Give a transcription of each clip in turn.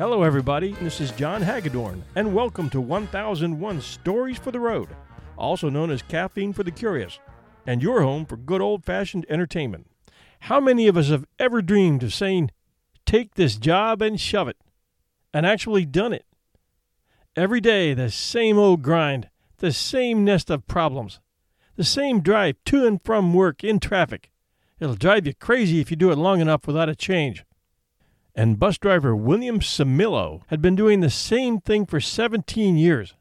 Hello, everybody. This is John Hagedorn, and welcome to 1001 Stories for the Road, also known as Caffeine for the Curious, and your home for good old fashioned entertainment. How many of us have ever dreamed of saying, Take this job and shove it, and actually done it? Every day, the same old grind, the same nest of problems, the same drive to and from work in traffic. It'll drive you crazy if you do it long enough without a change and bus driver William Cimillo had been doing the same thing for 17 years.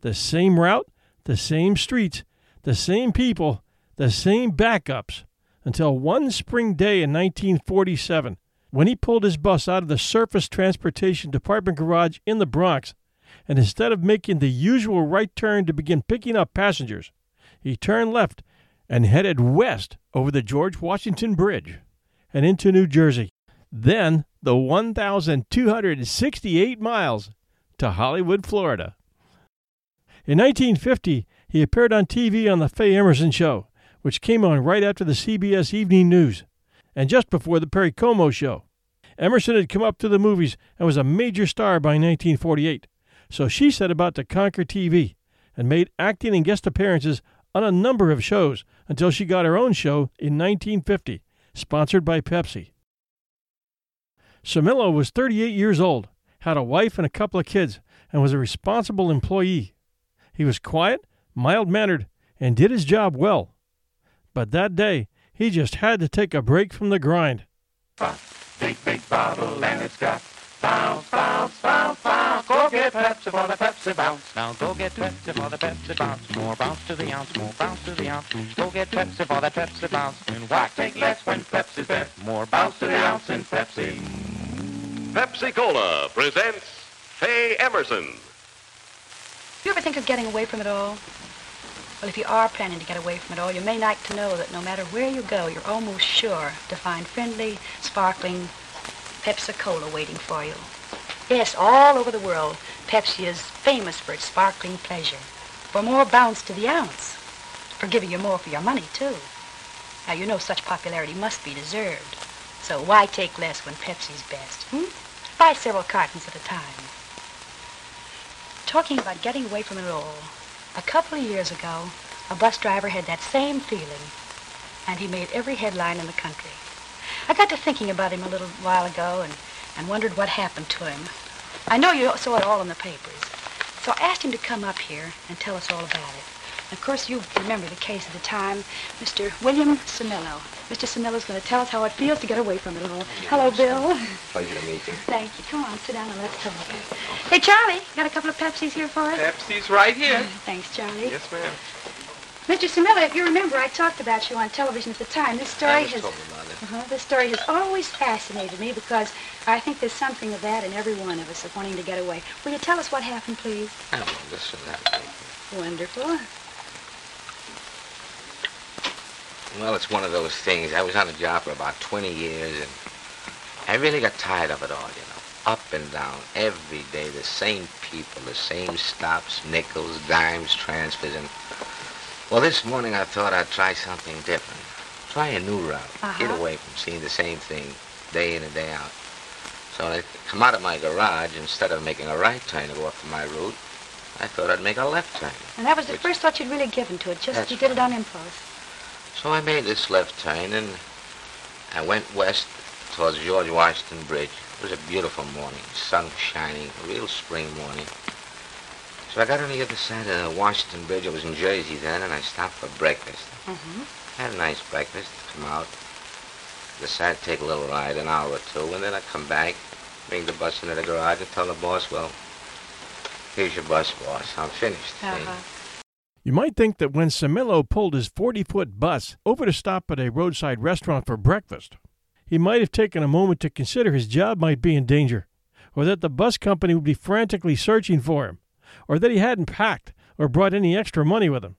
The same route, the same streets, the same people, the same backups, until one spring day in 1947, when he pulled his bus out of the Surface Transportation Department garage in the Bronx, and instead of making the usual right turn to begin picking up passengers, he turned left and headed west over the George Washington Bridge and into New Jersey. Then the 1,268 miles to Hollywood, Florida. In 1950, he appeared on TV on The Faye Emerson Show, which came on right after the CBS Evening News and just before The Perry Como Show. Emerson had come up to the movies and was a major star by 1948, so she set about to conquer TV and made acting and guest appearances on a number of shows until she got her own show in 1950, sponsored by Pepsi. Cimillo was 38 years old, had a wife and a couple of kids, and was a responsible employee. He was quiet, mild mannered, and did his job well. But that day, he just had to take a break from the grind. Big, big bottle, and it's got bounce, bounce, bounce, bounce. Go get Pepsi for the Pepsi bounce. Now go get Pepsi for the Pepsi bounce. More bounce to the ounce, more bounce to the ounce. Go get Pepsi for the Pepsi bounce. And why take less when Pepsi's best? More bounce to the ounce in Pepsi. Pepsi Cola presents Faye Emerson. You ever think of getting away from it all? Well, if you are planning to get away from it all, you may like to know that no matter where you go, you're almost sure to find friendly, sparkling Pepsi Cola waiting for you. Yes, all over the world, Pepsi is famous for its sparkling pleasure, for more bounce to the ounce, for giving you more for your money, too. Now, you know such popularity must be deserved. So why take less when Pepsi's best? Hmm? Buy several cartons at a time. Talking about getting away from it all, a couple of years ago, a bus driver had that same feeling, and he made every headline in the country. I got to thinking about him a little while ago and, and wondered what happened to him. I know you saw it all in the papers, so I asked him to come up here and tell us all about it. Of course, you remember the case at the time, Mr. William Cimillo. Mr. Cimillo's going to tell us how it feels to get away from it all. Hello, Bill. Pleasure to meet you. Thank you. Come on, sit down and let's talk. Hey, Charlie, got a couple of Pepsis here for us? Pepsi's right here. Thanks, Charlie. Yes, ma'am. Mr. Cimillo, if you remember, I talked about you on television at the time. This story has... told about it. Uh-huh. This story has always fascinated me because I think there's something of that in every one of us of wanting to get away. Will you tell us what happened, please? I don't know, this or that. Wonderful. Well, it's one of those things. I was on a job for about 20 years, and I really got tired of it all, you know. Up and down, every day, the same people, the same stops, nickels, dimes, transfers, and... Well, this morning I thought I'd try something different. Try a new route. Get Uh-huh. away from seeing the same thing day in and day out. So I come out of my garage, instead of making a right turn to go off my route, I thought I'd make a left turn. And that was the first thought you'd really given to it. Just you did it on impulse. So I made this left turn and I went west towards George Washington Bridge. It was a beautiful morning, sun shining, a real spring morning. So I got on the other side of the Washington Bridge. I was in Jersey then, and I stopped for breakfast. Mm-hmm. Had a nice breakfast, come out, decided to take a little ride, an hour or two, and then I come back, bring the bus into the garage and tell the boss, well, here's your bus, boss. I'm finished. Uh-huh. You might think that when Cimillo pulled his 40 foot bus over to stop at a roadside restaurant for breakfast, he might have taken a moment to consider his job might be in danger, or that the bus company would be frantically searching for him, or that he hadn't packed or brought any extra money with him.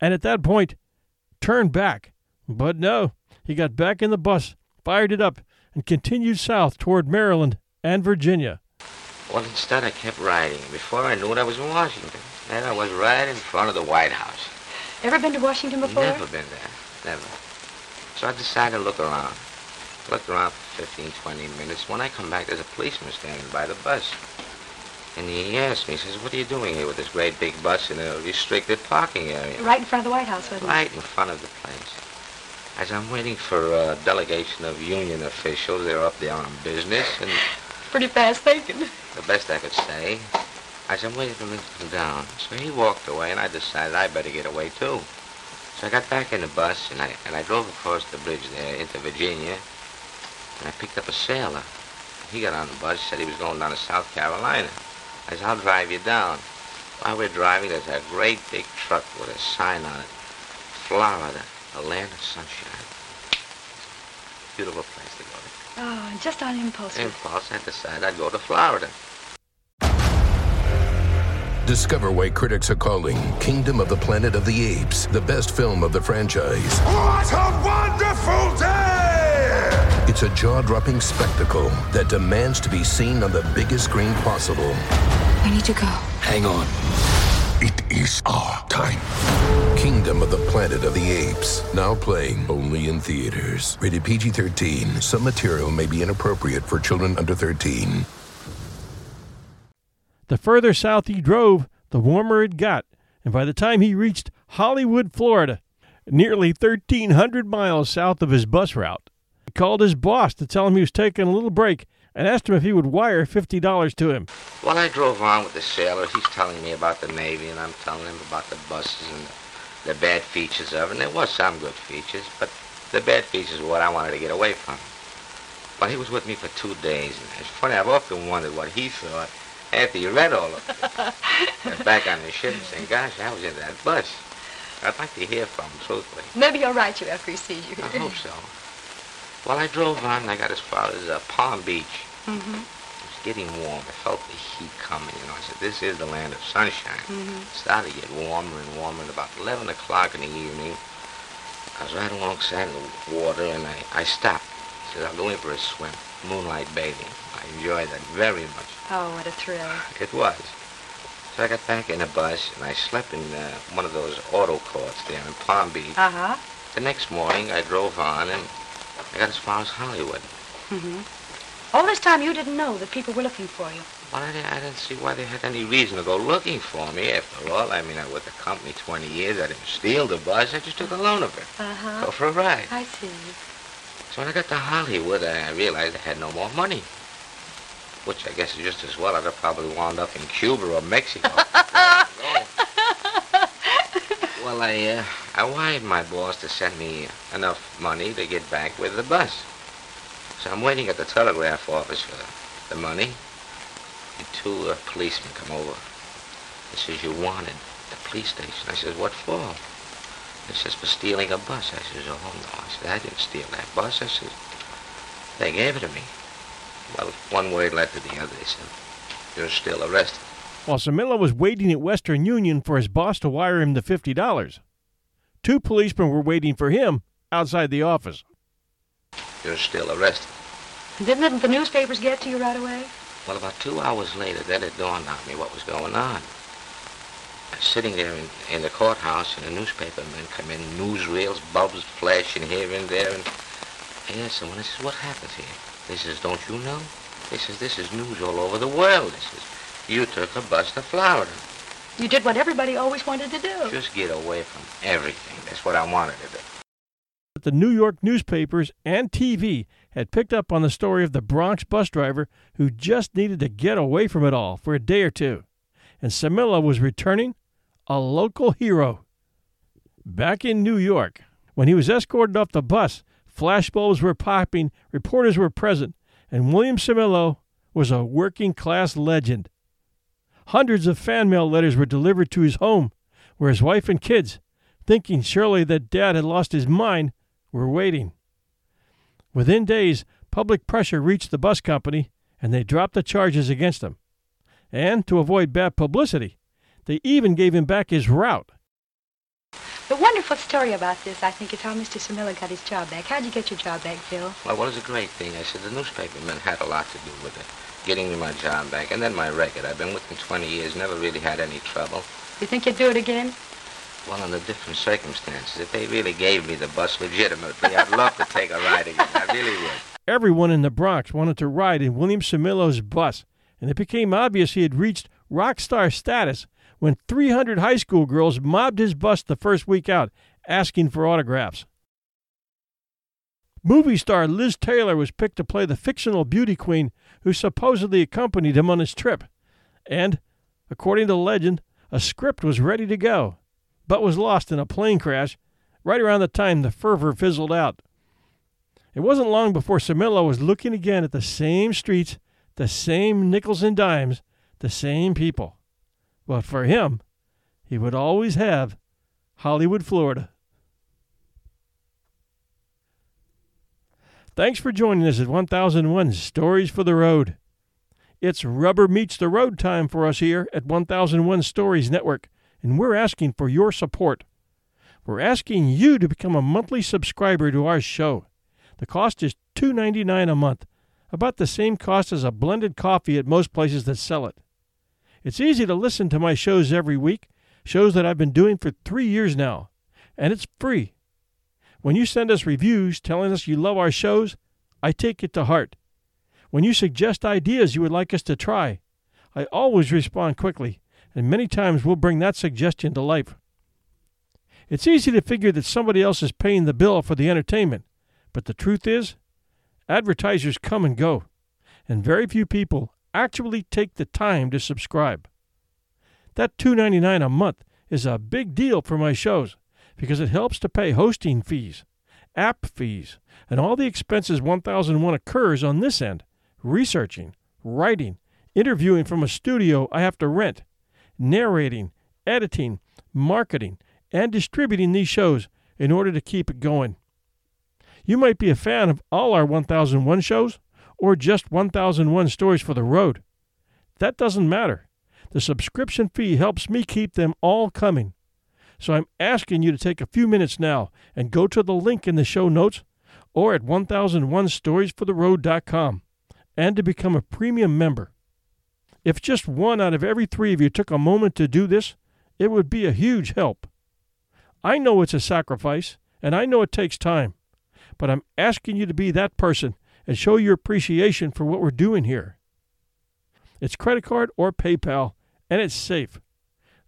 And at that point, turned back. But no, he got back in the bus, fired it up, and continued south toward Maryland and Virginia. Well, instead, I kept riding. Before I knew it, I was in Washington. And I was right in front of the White House. Ever been to Washington before? Never been there. Never. So I decided to look around. looked around for 15, 20 minutes. When I come back, there's a policeman standing by the bus. And he asked me, he says, what are you doing here with this great big bus in a restricted parking area? Right in front of the White House, wasn't it? Right in front of the place. As I'm waiting for a delegation of union officials, they're up there on business, and Pretty fast thinking. the best I could say, as I'm waiting for him to come down. So he walked away, and I decided I better get away too. So I got back in the bus, and I and I drove across the bridge there into Virginia, and I picked up a sailor. He got on the bus, said he was going down to South Carolina. I said, I'll drive you down. While we're driving, there's a great big truck with a sign on it. Florida, a land of sunshine. Beautiful place to go to. Oh, just on impulse. Impulse, I decided I'd go to Florida. Discover why critics are calling Kingdom of the Planet of the Apes the best film of the franchise. What a wonderful day! It's a jaw dropping spectacle that demands to be seen on the biggest screen possible. I need to go. Hang on. It is our time. Kingdom of the Planet of the Apes. Now playing only in theaters. Rated PG 13. Some material may be inappropriate for children under 13. The further south he drove, the warmer it got, and by the time he reached Hollywood, Florida, nearly 1,300 miles south of his bus route, he called his boss to tell him he was taking a little break and asked him if he would wire $50 to him. While I drove on with the sailor, he's telling me about the Navy, and I'm telling him about the buses and the, the bad features of it. And there was some good features, but the bad features were what I wanted to get away from. But he was with me for two days, and it's funny, I've often wondered what he thought after he read all of it. Got back on the ship and saying, gosh, I was in that bus. I'd like to hear from him, truthfully. Maybe he'll write you after he sees you. I hope so. Well, I drove on and I got as far as uh, Palm Beach. Mm-hmm. It was getting warm. I felt the heat coming, you know. I said, this is the land of sunshine. Mhm. It started to get warmer and warmer. And about 11 o'clock in the evening, I was right alongside the water and I, I stopped. I said, I'm going for a swim. Moonlight bathing. I enjoyed that very much. Oh, what a thrill. It was. So I got back in the bus and I slept in uh, one of those auto courts there in Palm Beach. Uh-huh. The next morning, I drove on and I got as far as Hollywood. Mm-hmm. All this time you didn't know that people were looking for you. Well, I, didn't- I didn't see why they had any reason to go looking for me. After all, I mean, I was with the company 20 years. I didn't steal the bus. I just took a loan of it. Uh-huh. Go for a ride. I see. So when I got to Hollywood, I realized I had no more money. Which I guess is just as well. I'd have probably wound up in Cuba or Mexico. well, I, uh, I wired my boss to send me enough money to get back with the bus. So I'm waiting at the telegraph office for the money. And two uh, policemen come over. They says, you wanted the police station. I says, what for? They says, for stealing a bus. I says, oh, no. I said, I didn't steal that bus. I says, they gave it to me. Well, one word led to the other. They said, you're still arrested. While Cimillo was waiting at Western Union for his boss to wire him the $50, two policemen were waiting for him outside the office. You're still arrested. Didn't the newspapers get to you right away? Well, about two hours later, then it dawned on me what was going on. I was sitting there in, in the courthouse, and the newspapermen come in, newsreels, bulbs flashing here and there, and I asked someone, I says, what happens here? They says, don't you know? They says, this is news all over the world. They says, you took a bus to Florida. You did what everybody always wanted to do. Just get away from everything. That's what I wanted to do. But the New York newspapers and TV had picked up on the story of the Bronx bus driver who just needed to get away from it all for a day or two. And Cimillo was returning a local hero. Back in New York, when he was escorted off the bus, flashbulbs were popping, reporters were present, and William Cimillo was a working class legend. Hundreds of fan mail letters were delivered to his home, where his wife and kids, thinking surely that Dad had lost his mind, were waiting. Within days, public pressure reached the bus company, and they dropped the charges against him. And to avoid bad publicity, they even gave him back his route. The wonderful story about this, I think, is how Mr. Cimillo got his job back. How'd you get your job back, Phil? Well, what is a great thing? I said the newspapermen had a lot to do with it, getting me my job back, and then my record. I've been with them 20 years, never really had any trouble. You think you'd do it again? Well, under different circumstances, if they really gave me the bus legitimately, I'd love to take a ride again. I really would. Everyone in the Bronx wanted to ride in William Cimillo's bus, and it became obvious he had reached rock star status when 300 high school girls mobbed his bus the first week out asking for autographs. Movie star Liz Taylor was picked to play the fictional beauty queen who supposedly accompanied him on his trip. And, according to legend, a script was ready to go, but was lost in a plane crash right around the time the fervor fizzled out. It wasn't long before Cimillo was looking again at the same streets, the same nickels and dimes, the same people. But for him, he would always have Hollywood, Florida. Thanks for joining us at 1001 Stories for the Road. It's rubber meets the road time for us here at 1001 Stories Network, and we're asking for your support. We're asking you to become a monthly subscriber to our show. The cost is $2.99 a month, about the same cost as a blended coffee at most places that sell it. It's easy to listen to my shows every week, shows that I've been doing for three years now, and it's free. When you send us reviews telling us you love our shows, I take it to heart. When you suggest ideas you would like us to try, I always respond quickly, and many times we'll bring that suggestion to life. It's easy to figure that somebody else is paying the bill for the entertainment, but the truth is, advertisers come and go, and very few people actually take the time to subscribe. That $2.99 a month is a big deal for my shows because it helps to pay hosting fees, app fees, and all the expenses 1001 occurs on this end researching, writing, interviewing from a studio I have to rent, narrating, editing, marketing, and distributing these shows in order to keep it going. You might be a fan of all our 1001 shows or just 1001 stories for the road. That doesn't matter. The subscription fee helps me keep them all coming. So I'm asking you to take a few minutes now and go to the link in the show notes or at 1001storiesfortheroad.com and to become a premium member. If just one out of every three of you took a moment to do this, it would be a huge help. I know it's a sacrifice, and I know it takes time but I'm asking you to be that person and show your appreciation for what we're doing here. It's credit card or PayPal, and it's safe.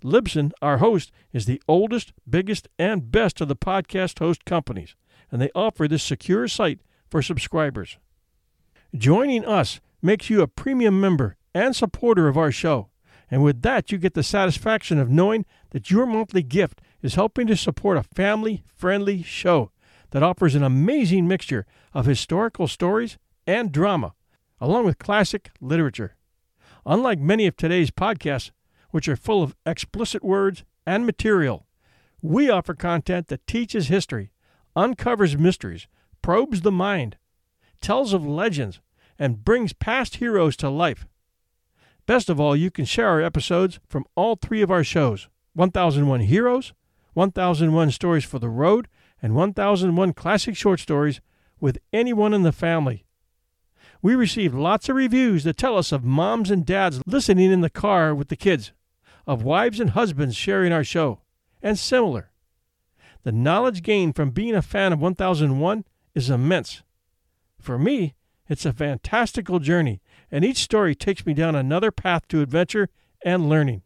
Libsyn, our host, is the oldest, biggest, and best of the podcast host companies, and they offer this secure site for subscribers. Joining us makes you a premium member and supporter of our show, and with that, you get the satisfaction of knowing that your monthly gift is helping to support a family friendly show that offers an amazing mixture of historical stories and drama, along with classic literature. Unlike many of today's podcasts, which are full of explicit words and material, we offer content that teaches history, uncovers mysteries, probes the mind, tells of legends, and brings past heroes to life. Best of all, you can share our episodes from all three of our shows 1001 Heroes, 1001 Stories for the Road, and 1001 classic short stories with anyone in the family. We received lots of reviews that tell us of moms and dads listening in the car with the kids, of wives and husbands sharing our show, and similar. The knowledge gained from being a fan of 1001 is immense. For me, it's a fantastical journey, and each story takes me down another path to adventure and learning.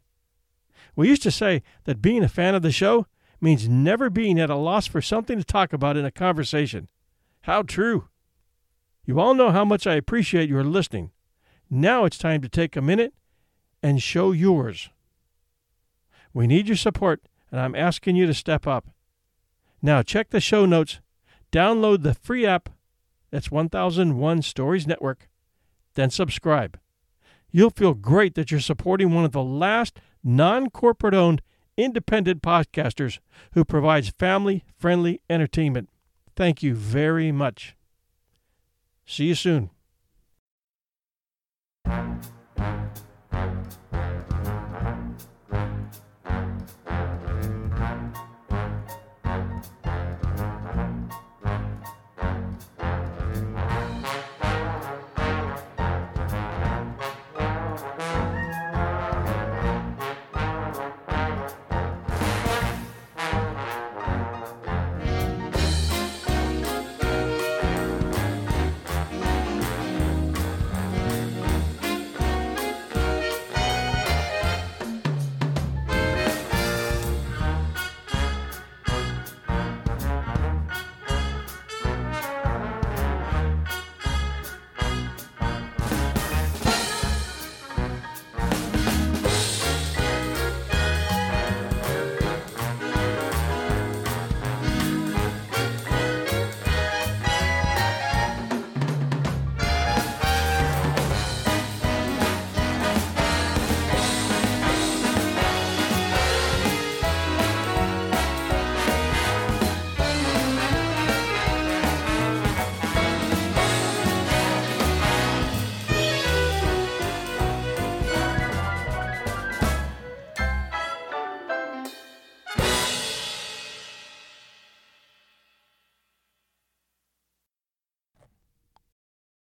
We used to say that being a fan of the show means never being at a loss for something to talk about in a conversation. How true! You all know how much I appreciate your listening. Now it's time to take a minute and show yours. We need your support, and I'm asking you to step up. Now check the show notes, download the free app, that's 1001 Stories Network, then subscribe. You'll feel great that you're supporting one of the last non corporate owned independent podcasters who provides family friendly entertainment. Thank you very much. See you soon.